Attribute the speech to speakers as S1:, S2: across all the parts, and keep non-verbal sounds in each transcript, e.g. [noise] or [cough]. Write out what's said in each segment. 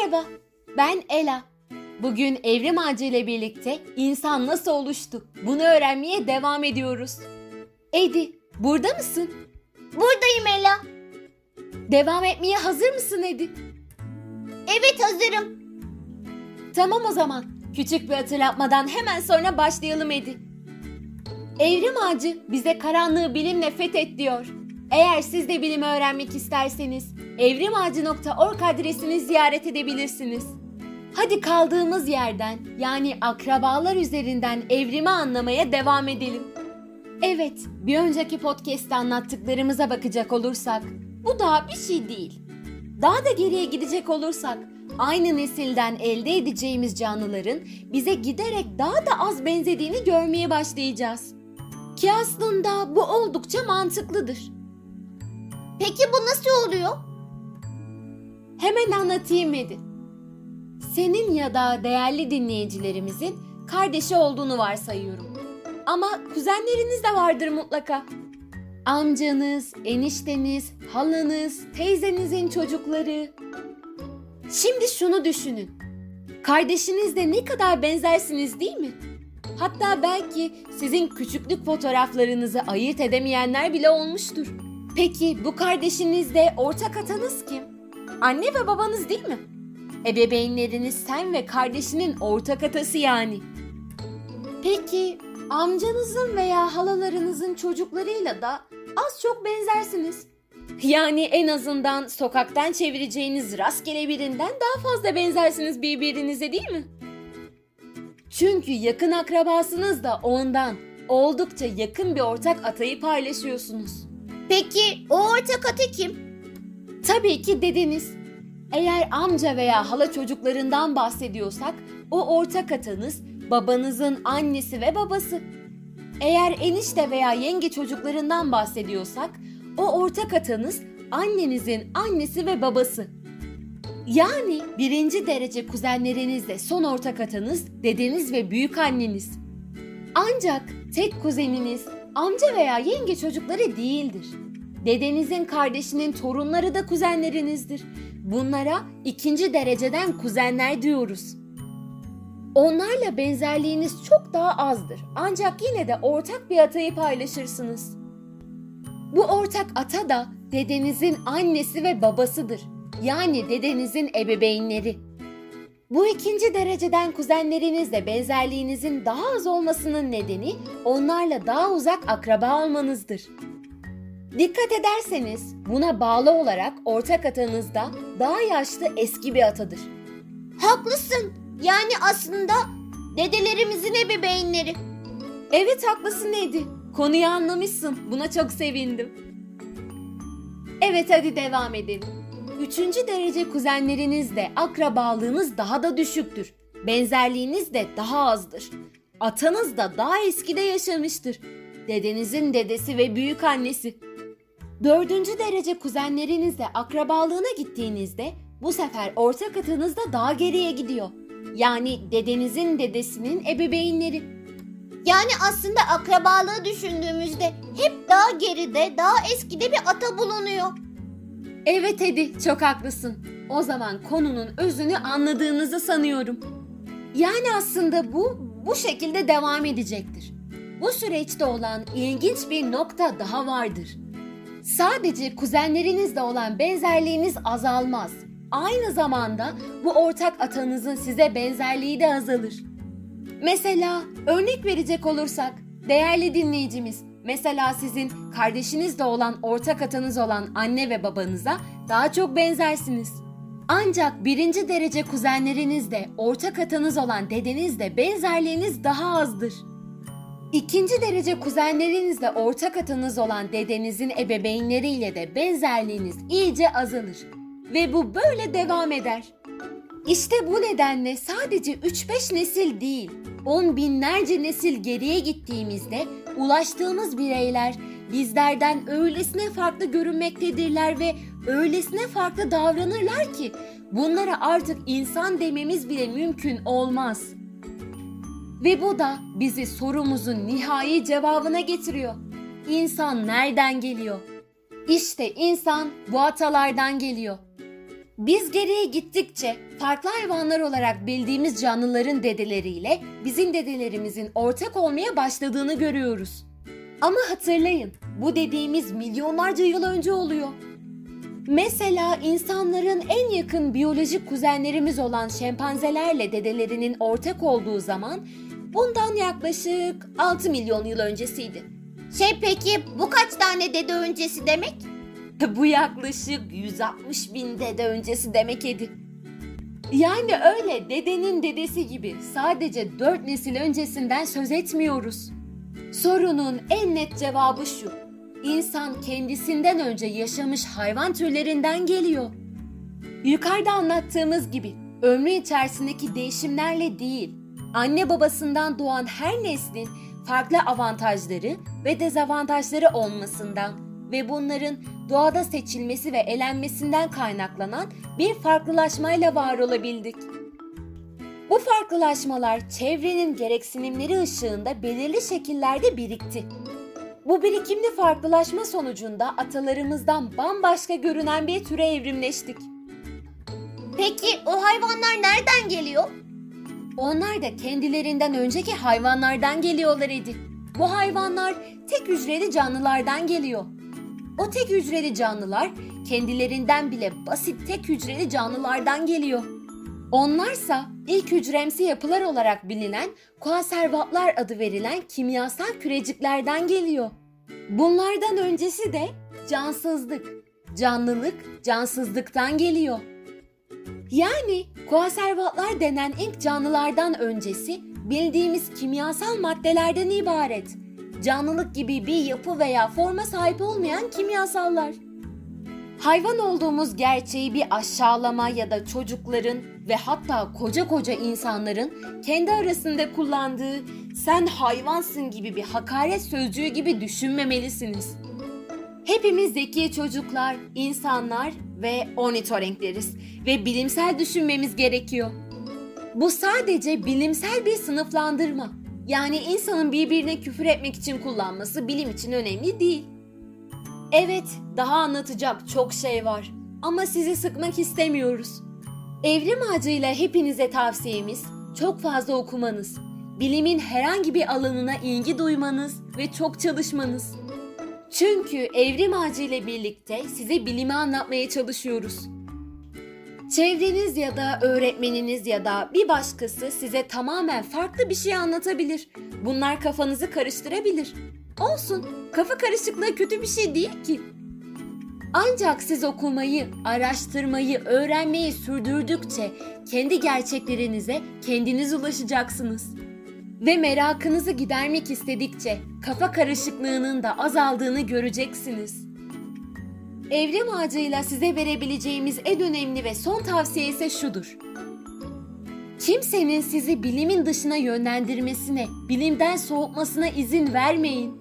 S1: Merhaba, ben Ela. Bugün evrim ağacı ile birlikte insan nasıl oluştu? Bunu öğrenmeye devam ediyoruz. Edi, burada mısın?
S2: Buradayım Ela.
S1: Devam etmeye hazır mısın Edi?
S2: Evet hazırım.
S1: Tamam o zaman. Küçük bir hatırlatmadan hemen sonra başlayalım Edi. Evrim ağacı bize karanlığı bilimle fethet diyor. Eğer siz de bilimi öğrenmek isterseniz evrimağacı.org adresini ziyaret edebilirsiniz. Hadi kaldığımız yerden yani akrabalar üzerinden evrimi anlamaya devam edelim. Evet, bir önceki podcast'te anlattıklarımıza bakacak olursak bu daha bir şey değil. Daha da geriye gidecek olursak aynı nesilden elde edeceğimiz canlıların bize giderek daha da az benzediğini görmeye başlayacağız. Ki aslında bu oldukça mantıklıdır.
S2: Peki bu nasıl oluyor?
S1: Hemen anlatayım Edi. Senin ya da değerli dinleyicilerimizin kardeşi olduğunu varsayıyorum. Ama kuzenleriniz de vardır mutlaka. Amcanız, enişteniz, halanız, teyzenizin çocukları. Şimdi şunu düşünün. Kardeşinizle ne kadar benzersiniz değil mi? Hatta belki sizin küçüklük fotoğraflarınızı ayırt edemeyenler bile olmuştur. Peki bu kardeşinizde ortak atanız kim? Anne ve babanız değil mi? Ebeveynleriniz sen ve kardeşinin ortak atası yani. Peki amcanızın veya halalarınızın çocuklarıyla da az çok benzersiniz. Yani en azından sokaktan çevireceğiniz rastgele birinden daha fazla benzersiniz birbirinize değil mi? Çünkü yakın akrabasınız da ondan oldukça yakın bir ortak atayı paylaşıyorsunuz.
S2: Peki o ortak atı kim?
S1: Tabii ki dedeniz. Eğer amca veya hala çocuklarından bahsediyorsak o ortak atanız babanızın annesi ve babası. Eğer enişte veya yenge çocuklarından bahsediyorsak o ortak atanız annenizin annesi ve babası. Yani birinci derece kuzenlerinizle son ortak atanız dedeniz ve büyük anneniz. Ancak tek kuzeniniz amca veya yenge çocukları değildir. Dedenizin kardeşinin torunları da kuzenlerinizdir. Bunlara ikinci dereceden kuzenler diyoruz. Onlarla benzerliğiniz çok daha azdır. Ancak yine de ortak bir atayı paylaşırsınız. Bu ortak ata da dedenizin annesi ve babasıdır. Yani dedenizin ebeveynleri. Bu ikinci dereceden kuzenlerinizle benzerliğinizin daha az olmasının nedeni onlarla daha uzak akraba olmanızdır. Dikkat ederseniz buna bağlı olarak ortak atanızda daha yaşlı eski bir atadır.
S2: Haklısın. Yani aslında dedelerimizin ebeveynleri.
S1: Evet haklısın Edi. Konuyu anlamışsın. Buna çok sevindim. Evet hadi devam edelim. Üçüncü derece kuzenlerinizle akrabalığınız daha da düşüktür. Benzerliğiniz de daha azdır. Atanız da daha eskide yaşamıştır. Dedenizin dedesi ve büyük annesi. Dördüncü derece kuzenlerinizle akrabalığına gittiğinizde bu sefer ortak atınız da daha geriye gidiyor. Yani dedenizin dedesinin ebeveynleri.
S2: Yani aslında akrabalığı düşündüğümüzde hep daha geride, daha eskide bir ata bulunuyor.
S1: Evet Edi, çok haklısın. O zaman konunun özünü anladığınızı sanıyorum. Yani aslında bu bu şekilde devam edecektir. Bu süreçte olan ilginç bir nokta daha vardır. Sadece kuzenlerinizle olan benzerliğiniz azalmaz. Aynı zamanda bu ortak atanızın size benzerliği de azalır. Mesela örnek verecek olursak değerli dinleyicimiz mesela sizin kardeşinizle olan ortak atanız olan anne ve babanıza daha çok benzersiniz. Ancak birinci derece kuzenlerinizle ortak atanız olan dedenizle benzerliğiniz daha azdır. İkinci derece kuzenlerinizle ortak atanız olan dedenizin ebeveynleriyle de benzerliğiniz iyice azalır. Ve bu böyle devam eder. İşte bu nedenle sadece 3-5 nesil değil, on binlerce nesil geriye gittiğimizde ulaştığımız bireyler bizlerden öylesine farklı görünmektedirler ve öylesine farklı davranırlar ki bunlara artık insan dememiz bile mümkün olmaz. Ve bu da bizi sorumuzun nihai cevabına getiriyor. İnsan nereden geliyor? İşte insan bu atalardan geliyor. Biz geriye gittikçe farklı hayvanlar olarak bildiğimiz canlıların dedeleriyle bizim dedelerimizin ortak olmaya başladığını görüyoruz. Ama hatırlayın, bu dediğimiz milyonlarca yıl önce oluyor. Mesela insanların en yakın biyolojik kuzenlerimiz olan şempanzelerle dedelerinin ortak olduğu zaman bundan yaklaşık 6 milyon yıl öncesiydi.
S2: Şey peki bu kaç tane dede öncesi demek? [laughs]
S1: Bu yaklaşık 160 bin dede öncesi demek Edi. Yani öyle dedenin dedesi gibi sadece 4 nesil öncesinden söz etmiyoruz. Sorunun en net cevabı şu. İnsan kendisinden önce yaşamış hayvan türlerinden geliyor. Yukarıda anlattığımız gibi ömrü içerisindeki değişimlerle değil, anne babasından doğan her neslin farklı avantajları ve dezavantajları olmasından ve bunların doğada seçilmesi ve elenmesinden kaynaklanan bir farklılaşmayla var olabildik. Bu farklılaşmalar çevrenin gereksinimleri ışığında belirli şekillerde birikti. Bu birikimli farklılaşma sonucunda atalarımızdan bambaşka görünen bir türe evrimleştik.
S2: Peki o hayvanlar nereden geliyor?
S1: Onlar da kendilerinden önceki hayvanlardan geliyorlar idi. Bu hayvanlar tek hücreli canlılardan geliyor. O tek hücreli canlılar kendilerinden bile basit tek hücreli canlılardan geliyor. Onlarsa ilk hücremsi yapılar olarak bilinen konservatlar adı verilen kimyasal küreciklerden geliyor. Bunlardan öncesi de cansızlık, canlılık, cansızlıktan geliyor. Yani konservatlar denen ilk canlılardan öncesi bildiğimiz kimyasal maddelerden ibaret. Canlılık gibi bir yapı veya forma sahip olmayan kimyasallar. Hayvan olduğumuz gerçeği bir aşağılama ya da çocukların ve hatta koca koca insanların kendi arasında kullandığı sen hayvansın gibi bir hakaret sözcüğü gibi düşünmemelisiniz. Hepimiz zeki çocuklar, insanlar ve ornitorenkleriz ve bilimsel düşünmemiz gerekiyor. Bu sadece bilimsel bir sınıflandırma. Yani insanın birbirine küfür etmek için kullanması bilim için önemli değil. Evet, daha anlatacak çok şey var ama sizi sıkmak istemiyoruz. Evrim ağacıyla hepinize tavsiyemiz çok fazla okumanız, bilimin herhangi bir alanına ilgi duymanız ve çok çalışmanız. Çünkü evrim ağacı ile birlikte size bilimi anlatmaya çalışıyoruz. Çevreniz ya da öğretmeniniz ya da bir başkası size tamamen farklı bir şey anlatabilir. Bunlar kafanızı karıştırabilir. Olsun, kafa karışıklığı kötü bir şey değil ki. Ancak siz okumayı, araştırmayı, öğrenmeyi sürdürdükçe kendi gerçeklerinize kendiniz ulaşacaksınız. Ve merakınızı gidermek istedikçe kafa karışıklığının da azaldığını göreceksiniz. Evrim ağacıyla size verebileceğimiz en önemli ve son tavsiye ise şudur. Kimsenin sizi bilimin dışına yönlendirmesine, bilimden soğutmasına izin vermeyin.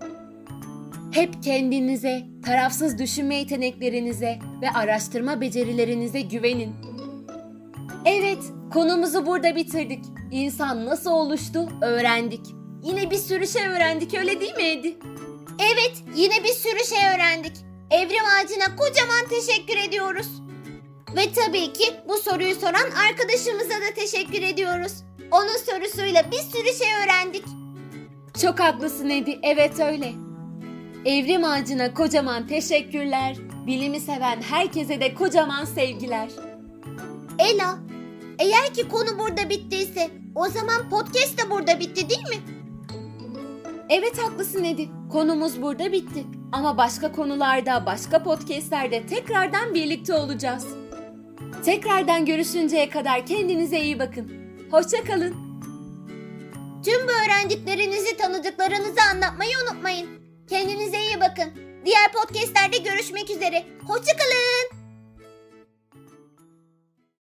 S1: Hep kendinize, tarafsız düşünme yeteneklerinize ve araştırma becerilerinize güvenin. Evet, konumuzu burada bitirdik. İnsan nasıl oluştu öğrendik. Yine bir sürü şey öğrendik öyle değil mi Edi?
S2: Evet yine bir sürü şey öğrendik. Evrim ağacına kocaman teşekkür ediyoruz. Ve tabii ki bu soruyu soran arkadaşımıza da teşekkür ediyoruz. Onun sorusuyla bir sürü şey öğrendik.
S1: Çok haklısın Edi, evet öyle. Evrim ağacına kocaman teşekkürler. Bilimi seven herkese de kocaman sevgiler.
S2: Ela, eğer ki konu burada bittiyse o zaman podcast de burada bitti değil mi?
S1: Evet haklısın Edi. Konumuz burada bitti. Ama başka konularda, başka podcastlerde tekrardan birlikte olacağız. Tekrardan görüşünceye kadar kendinize iyi bakın. Hoşça kalın.
S2: Tüm bu öğrendiklerinizi tanıdıklarınızı anlatmayı unutmayın. Kendinize iyi bakın. Diğer podcastlerde görüşmek üzere. Hoşçakalın.